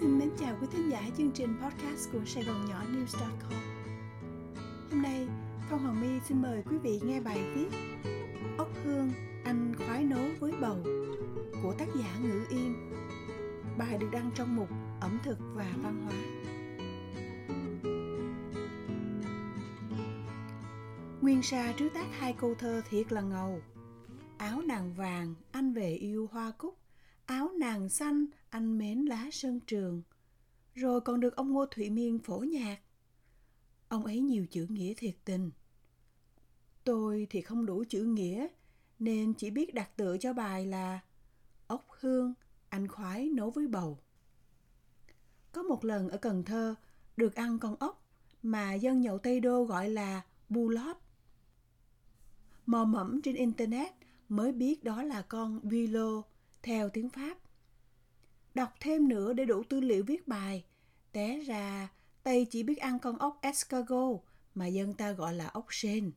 Xin mến chào quý thính giả chương trình podcast của Sài Gòn Nhỏ News.com Hôm nay, Phong Hoàng My xin mời quý vị nghe bài viết Ốc hương anh khoái nấu với bầu của tác giả Ngữ Yên. Bài được đăng trong mục Ẩm thực và văn hóa. Nguyên sa trứ tác hai câu thơ thiệt là ngầu. Áo nàng vàng, anh về yêu hoa cúc áo nàng xanh, anh mến lá sân trường. Rồi còn được ông ngô thụy miên phổ nhạc. Ông ấy nhiều chữ nghĩa thiệt tình. Tôi thì không đủ chữ nghĩa, nên chỉ biết đặt tựa cho bài là ốc hương, anh khoái nấu với bầu. Có một lần ở cần thơ, được ăn con ốc mà dân nhậu tây đô gọi là bu lót. Mò mẫm trên internet mới biết đó là con vilo theo tiếng Pháp. Đọc thêm nữa để đủ tư liệu viết bài, té ra Tây chỉ biết ăn con ốc escargot mà dân ta gọi là ốc sên.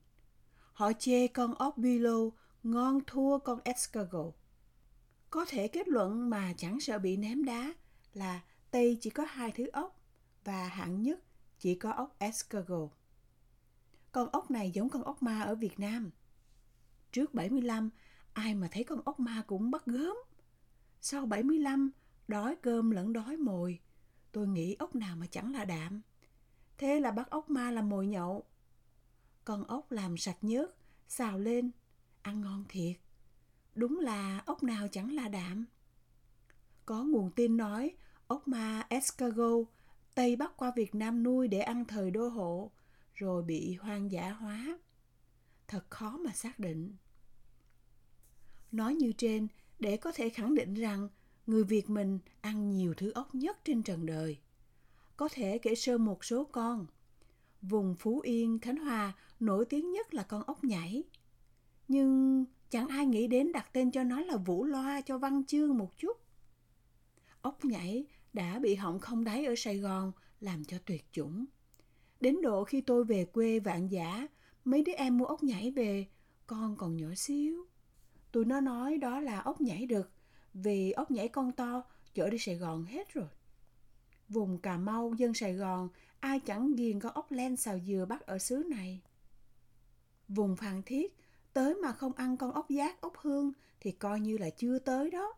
Họ chê con ốc bilo ngon thua con escargot. Có thể kết luận mà chẳng sợ bị ném đá là Tây chỉ có hai thứ ốc và hạng nhất chỉ có ốc escargot. Con ốc này giống con ốc ma ở Việt Nam. Trước 75, ai mà thấy con ốc ma cũng bắt gớm. Sau 75, đói cơm lẫn đói mồi. Tôi nghĩ ốc nào mà chẳng là đạm. Thế là bắt ốc ma làm mồi nhậu. Con ốc làm sạch nhớt, xào lên, ăn ngon thiệt. Đúng là ốc nào chẳng là đạm. Có nguồn tin nói ốc ma escargot Tây bắc qua Việt Nam nuôi để ăn thời đô hộ, rồi bị hoang dã hóa. Thật khó mà xác định. Nói như trên để có thể khẳng định rằng người Việt mình ăn nhiều thứ ốc nhất trên trần đời. Có thể kể sơ một số con. Vùng Phú Yên, Khánh Hòa nổi tiếng nhất là con ốc nhảy. Nhưng chẳng ai nghĩ đến đặt tên cho nó là Vũ Loa cho văn chương một chút. Ốc nhảy đã bị hỏng không đáy ở Sài Gòn làm cho tuyệt chủng. Đến độ khi tôi về quê vạn giả, mấy đứa em mua ốc nhảy về, con còn nhỏ xíu. Tụi nó nói đó là ốc nhảy đực, vì ốc nhảy con to chở đi Sài Gòn hết rồi. Vùng Cà Mau, dân Sài Gòn, ai chẳng ghiền có ốc len xào dừa bắt ở xứ này. Vùng Phan Thiết, tới mà không ăn con ốc giác, ốc hương thì coi như là chưa tới đó.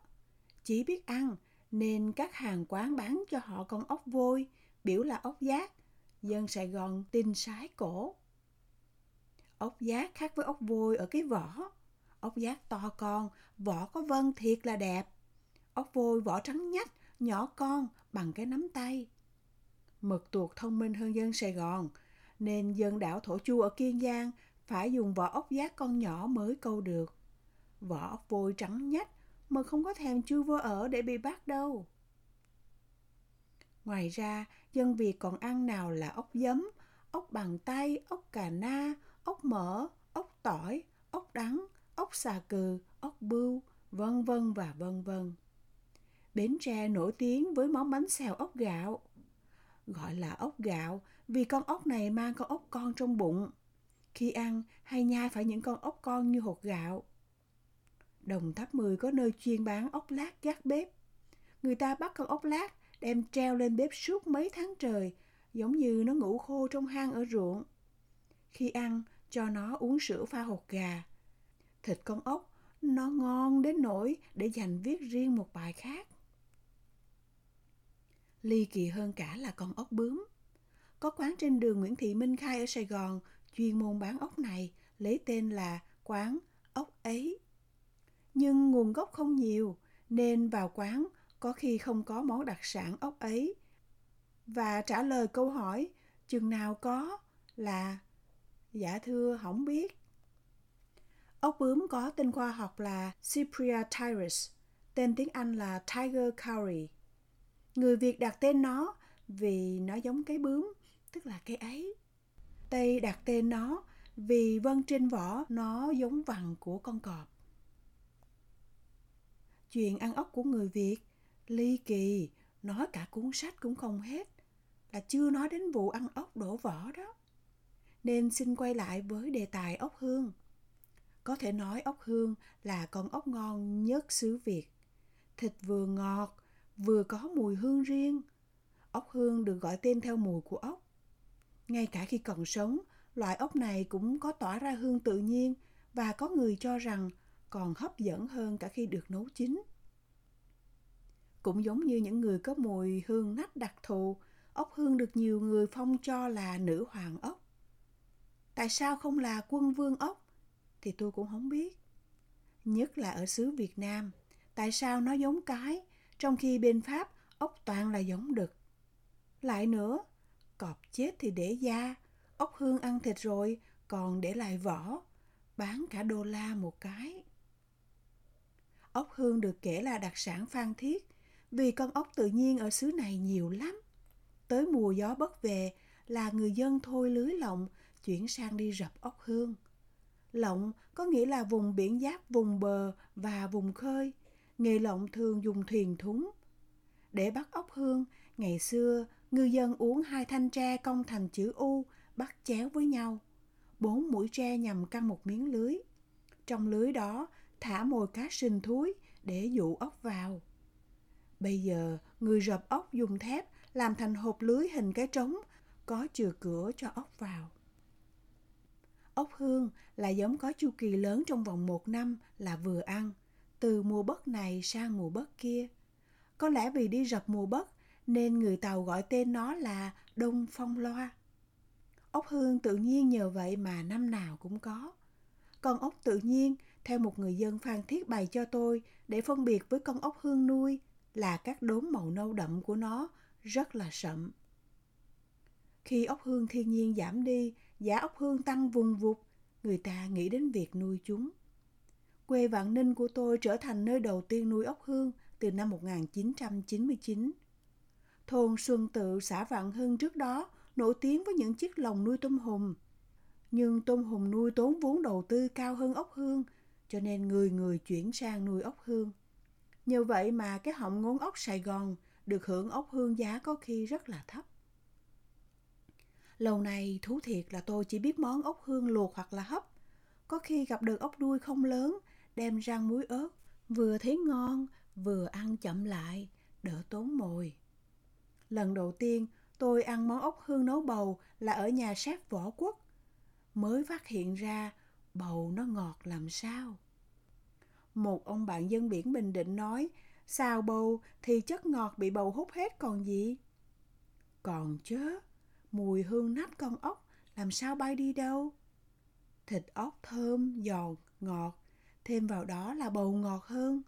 Chỉ biết ăn, nên các hàng quán bán cho họ con ốc vôi, biểu là ốc giác, dân Sài Gòn tin sái cổ. Ốc giác khác với ốc vôi ở cái vỏ, ốc giác to con, vỏ có vân thiệt là đẹp. Ốc vôi vỏ trắng nhách, nhỏ con bằng cái nắm tay. Mực tuột thông minh hơn dân Sài Gòn, nên dân đảo Thổ Chu ở Kiên Giang phải dùng vỏ ốc giác con nhỏ mới câu được. Vỏ ốc vôi trắng nhách mà không có thèm chui vô ở để bị bắt đâu. Ngoài ra, dân Việt còn ăn nào là ốc giấm, ốc bằng tay, ốc cà na, ốc mỡ, ốc tỏi, ốc đắng, ốc xà cừ, ốc bươu, vân vân và vân vân. Bến Tre nổi tiếng với món bánh xèo ốc gạo. Gọi là ốc gạo vì con ốc này mang con ốc con trong bụng. Khi ăn hay nhai phải những con ốc con như hột gạo. Đồng Tháp 10 có nơi chuyên bán ốc lát gác bếp. Người ta bắt con ốc lát đem treo lên bếp suốt mấy tháng trời, giống như nó ngủ khô trong hang ở ruộng. Khi ăn, cho nó uống sữa pha hột gà, thịt con ốc, nó ngon đến nỗi để dành viết riêng một bài khác. Ly kỳ hơn cả là con ốc bướm. Có quán trên đường Nguyễn Thị Minh Khai ở Sài Gòn, chuyên môn bán ốc này, lấy tên là quán ốc ấy. Nhưng nguồn gốc không nhiều, nên vào quán có khi không có món đặc sản ốc ấy. Và trả lời câu hỏi, chừng nào có là dạ thưa không biết. Ốc bướm có tên khoa học là Cypria tyrus, tên tiếng Anh là Tiger Curry. Người Việt đặt tên nó vì nó giống cái bướm, tức là cái ấy. Tây đặt tên nó vì vân trên vỏ nó giống vằn của con cọp. Chuyện ăn ốc của người Việt ly kỳ, nói cả cuốn sách cũng không hết, là chưa nói đến vụ ăn ốc đổ vỏ đó. Nên xin quay lại với đề tài ốc hương. Có thể nói ốc hương là con ốc ngon nhất xứ Việt. Thịt vừa ngọt, vừa có mùi hương riêng, Ốc hương được gọi tên theo mùi của ốc. Ngay cả khi còn sống, loại ốc này cũng có tỏa ra hương tự nhiên và có người cho rằng còn hấp dẫn hơn cả khi được nấu chín. Cũng giống như những người có mùi hương nách đặc thù, ốc hương được nhiều người phong cho là nữ hoàng ốc. Tại sao không là quân vương ốc? Thì tôi cũng không biết. Nhất là ở xứ Việt Nam, tại sao nó giống cái, trong khi bên Pháp ốc toàn là giống đực. Lại nữa, cọp chết thì để da, ốc hương ăn thịt rồi còn để lại vỏ, bán cả đô la một cái. Ốc hương được kể là đặc sản phan thiết vì con ốc tự nhiên ở xứ này nhiều lắm. Tới mùa gió bất về là người dân thôi lưới lộng chuyển sang đi rập ốc hương. Lộng có nghĩa là vùng biển giáp vùng bờ và vùng khơi. Nghề lộng thường dùng thuyền thúng. Để bắt ốc hương, ngày xưa ngư dân uống hai thanh tre cong thành chữ U bắt chéo với nhau. Bốn mũi tre nhằm căng một miếng lưới. Trong lưới đó thả mồi cá sình thúi để dụ ốc vào. Bây giờ, người rập ốc dùng thép làm thành hộp lưới hình cái trống, có chừa cửa cho ốc vào. Ốc hương là giống có chu kỳ lớn trong vòng một năm là vừa ăn, từ mùa bất này sang mùa bất kia. Có lẽ vì đi rập mùa bất nên người Tàu gọi tên nó là Đông Phong Loa. Ốc hương tự nhiên nhờ vậy mà năm nào cũng có. Con ốc tự nhiên, theo một người dân Phan Thiết bày cho tôi để phân biệt với con ốc hương nuôi là các đốm màu nâu đậm của nó rất là sậm. Khi ốc hương thiên nhiên giảm đi, giá ốc hương tăng vùng vụt, người ta nghĩ đến việc nuôi chúng. Quê Vạn Ninh của tôi trở thành nơi đầu tiên nuôi ốc hương từ năm 1999. Thôn Xuân Tự, xã Vạn Hưng trước đó nổi tiếng với những chiếc lồng nuôi tôm hùm. Nhưng tôm hùm nuôi tốn vốn đầu tư cao hơn ốc hương, cho nên người người chuyển sang nuôi ốc hương. Nhờ vậy mà cái họng ngốn ốc Sài Gòn được hưởng ốc hương giá có khi rất là thấp. Lâu nay thú thiệt là tôi chỉ biết món ốc hương luộc hoặc là hấp. Có khi gặp được ốc đuôi không lớn, đem rang muối ớt, vừa thấy ngon, vừa ăn chậm lại, đỡ tốn mồi. Lần đầu tiên tôi ăn món ốc hương nấu bầu là ở nhà sát võ quốc. Mới phát hiện ra bầu nó ngọt làm sao. Một ông bạn dân biển Bình Định nói, xào bầu thì chất ngọt bị bầu hút hết còn gì? Còn chứ, mùi hương nách con ốc làm sao bay đi đâu? Thịt ốc thơm, giòn, ngọt, thêm vào đó là bầu ngọt hơn.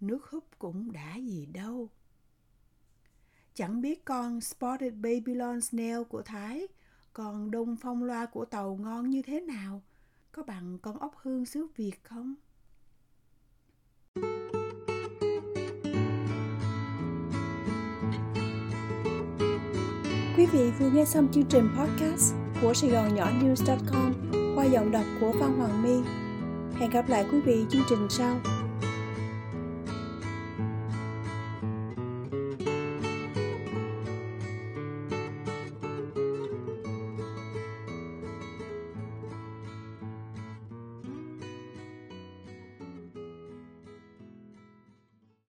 Nước húp cũng đã gì đâu. Chẳng biết con Spotted Babylon Snail của Thái, còn đông phong loa của tàu ngon như thế nào? Có bằng con ốc hương xứ Việt không? Quý vị vừa nghe xong chương trình podcast của Sài Gòn Nhỏ News.com qua giọng đọc của Phan Hoàng My. Hẹn gặp lại quý vị chương trình sau.